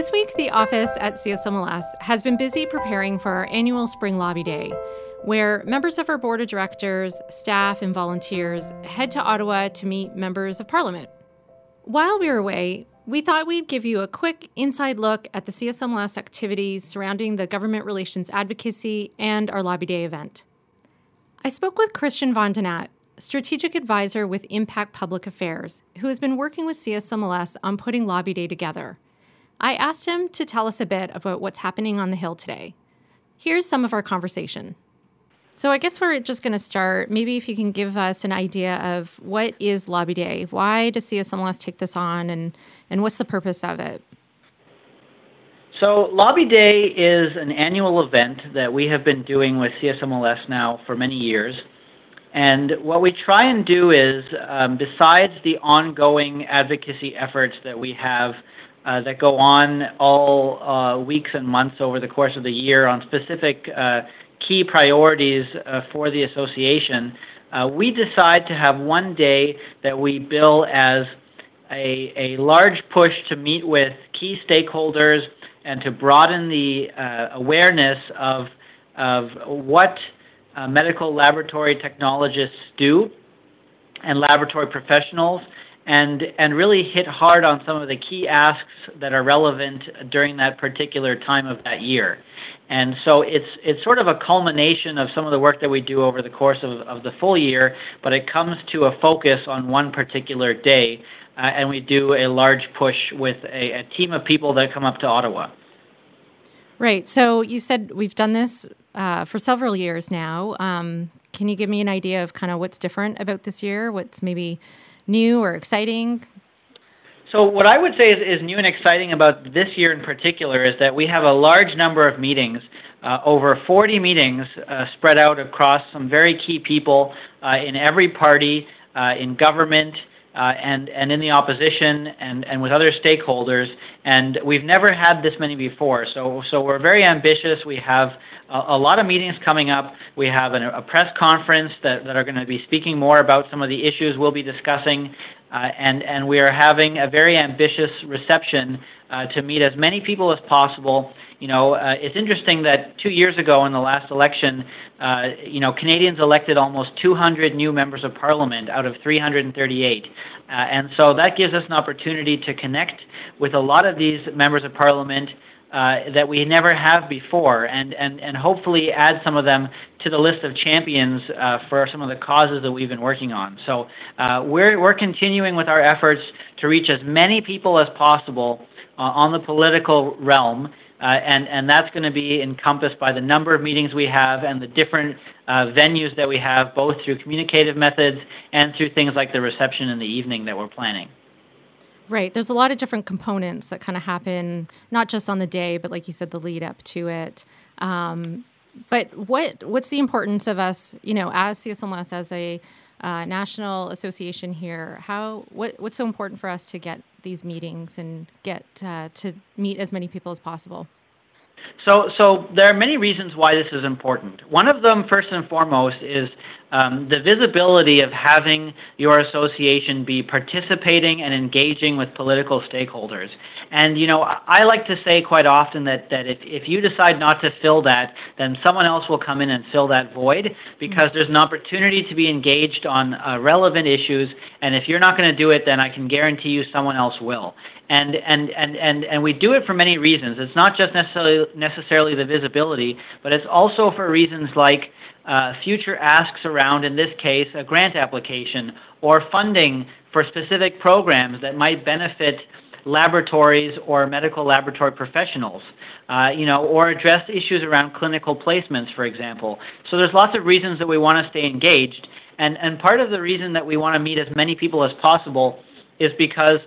This week, the office at CSMLS has been busy preparing for our annual Spring Lobby Day, where members of our board of directors, staff, and volunteers head to Ottawa to meet members of parliament. While we were away, we thought we'd give you a quick inside look at the CSMLS activities surrounding the government relations advocacy and our Lobby Day event. I spoke with Christian Von Donat, strategic advisor with Impact Public Affairs, who has been working with CSMLS on putting Lobby Day together. I asked him to tell us a bit about what's happening on the Hill today. Here's some of our conversation. So I guess we're just going to start. Maybe if you can give us an idea of what is Lobby Day, why does CSMLS take this on, and and what's the purpose of it? So Lobby Day is an annual event that we have been doing with CSMLS now for many years. And what we try and do is, um, besides the ongoing advocacy efforts that we have uh, that go on all uh, weeks and months over the course of the year on specific uh, key priorities uh, for the association, uh, we decide to have one day that we bill as a, a large push to meet with key stakeholders and to broaden the uh, awareness of, of what medical laboratory technologists do and laboratory professionals and and really hit hard on some of the key asks that are relevant during that particular time of that year. And so it's it's sort of a culmination of some of the work that we do over the course of, of the full year, but it comes to a focus on one particular day, uh, and we do a large push with a, a team of people that come up to Ottawa. Right. So you said we've done this uh, for several years now. Um, can you give me an idea of kind of what's different about this year? What's maybe new or exciting? So, what I would say is, is new and exciting about this year in particular is that we have a large number of meetings, uh, over 40 meetings uh, spread out across some very key people uh, in every party, uh, in government, uh, and, and in the opposition and, and with other stakeholders. And we've never had this many before. So, so we're very ambitious. We have a, a lot of meetings coming up. We have an, a press conference that, that are going to be speaking more about some of the issues we'll be discussing. Uh, and, and we are having a very ambitious reception uh, to meet as many people as possible. You know, uh, it's interesting that two years ago in the last election, uh, you know, Canadians elected almost 200 new members of parliament out of 338. Uh, and so that gives us an opportunity to connect with a lot of these members of parliament uh, that we never have before, and, and, and hopefully add some of them to the list of champions uh, for some of the causes that we've been working on. So uh, we're, we're continuing with our efforts to reach as many people as possible on the political realm. Uh, and, and that's going to be encompassed by the number of meetings we have and the different uh, venues that we have, both through communicative methods and through things like the reception in the evening that we're planning. Right. There's a lot of different components that kind of happen, not just on the day, but like you said, the lead up to it. Um, but what what's the importance of us, you know, as CSMLS, as a uh, national association here? How what what's so important for us to get these meetings and get uh, to meet as many people as possible? So, so there are many reasons why this is important. One of them, first and foremost, is um, the visibility of having your association be participating and engaging with political stakeholders. And you know, I like to say quite often that that if, if you decide not to fill that, then someone else will come in and fill that void because there's an opportunity to be engaged on uh, relevant issues. And if you're not going to do it, then I can guarantee you someone else will and and and and and we do it for many reasons. It's not just necessarily necessarily the visibility, but it's also for reasons like uh, future asks around, in this case, a grant application or funding for specific programs that might benefit laboratories or medical laboratory professionals. Uh, you know, or address issues around clinical placements, for example. So there's lots of reasons that we want to stay engaged, and and part of the reason that we want to meet as many people as possible is because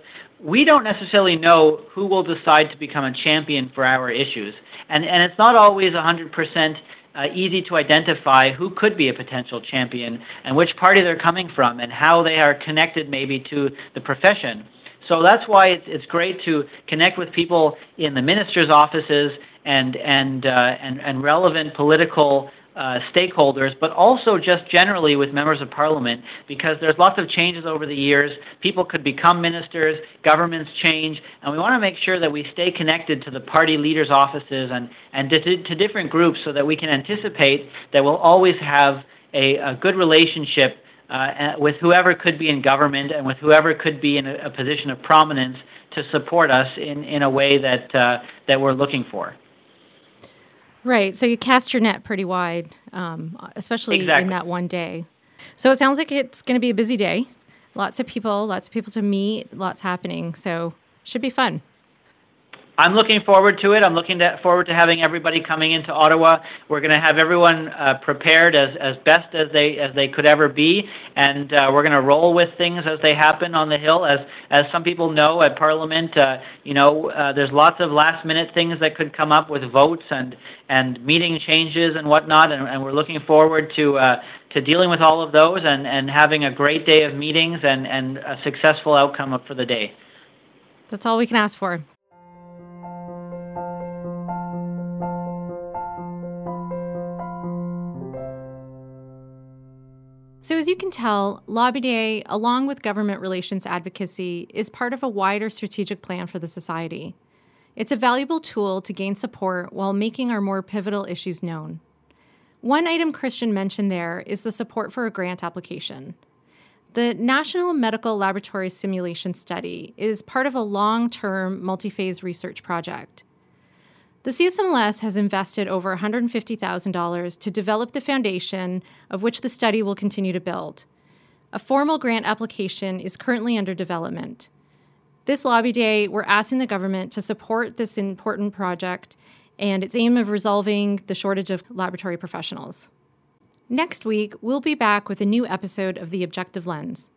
we don't necessarily know who will decide to become a champion for our issues. And, and it's not always 100% uh, easy to identify who could be a potential champion and which party they're coming from and how they are connected maybe to the profession. So that's why it's, it's great to connect with people in the minister's offices and, and, uh, and, and relevant political uh, stakeholders, but also just generally with members of parliament, because there's lots of changes over the years. People could become ministers, governments change, and we want to make sure that we stay connected to the party leaders' offices and, and to, to different groups so that we can anticipate that we'll always have a, a good relationship uh, with whoever could be in government and with whoever could be in a, a position of prominence to support us in, in a way that, uh, that we're looking for. Right. So you cast your net pretty wide, um, especially exactly. in that one day. So it sounds like it's going to be a busy day. Lots of people, lots of people to meet, lots happening. So should be fun. I'm looking forward to it. I'm looking to, forward to having everybody coming into Ottawa. We're going to have everyone uh, prepared as, as best as they as they could ever be, and uh, we're going to roll with things as they happen on the Hill. As as some people know at Parliament, uh, you know, uh, there's lots of last minute things that could come up with votes and and meeting changes and whatnot, and, and we're looking forward to. Uh, to dealing with all of those and, and having a great day of meetings and, and a successful outcome for the day. That's all we can ask for. You can tell, Day, along with government relations advocacy, is part of a wider strategic plan for the Society. It's a valuable tool to gain support while making our more pivotal issues known. One item Christian mentioned there is the support for a grant application. The National Medical Laboratory Simulation Study is part of a long term multi phase research project. The CSMLS has invested over $150,000 to develop the foundation of which the study will continue to build. A formal grant application is currently under development. This lobby day, we're asking the government to support this important project and its aim of resolving the shortage of laboratory professionals. Next week, we'll be back with a new episode of The Objective Lens.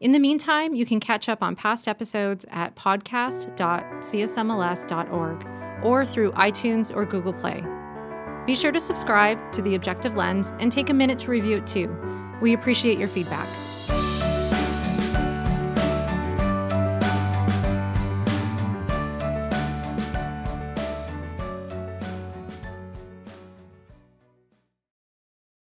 In the meantime, you can catch up on past episodes at podcast.csmls.org or through iTunes or Google Play. Be sure to subscribe to The Objective Lens and take a minute to review it too. We appreciate your feedback.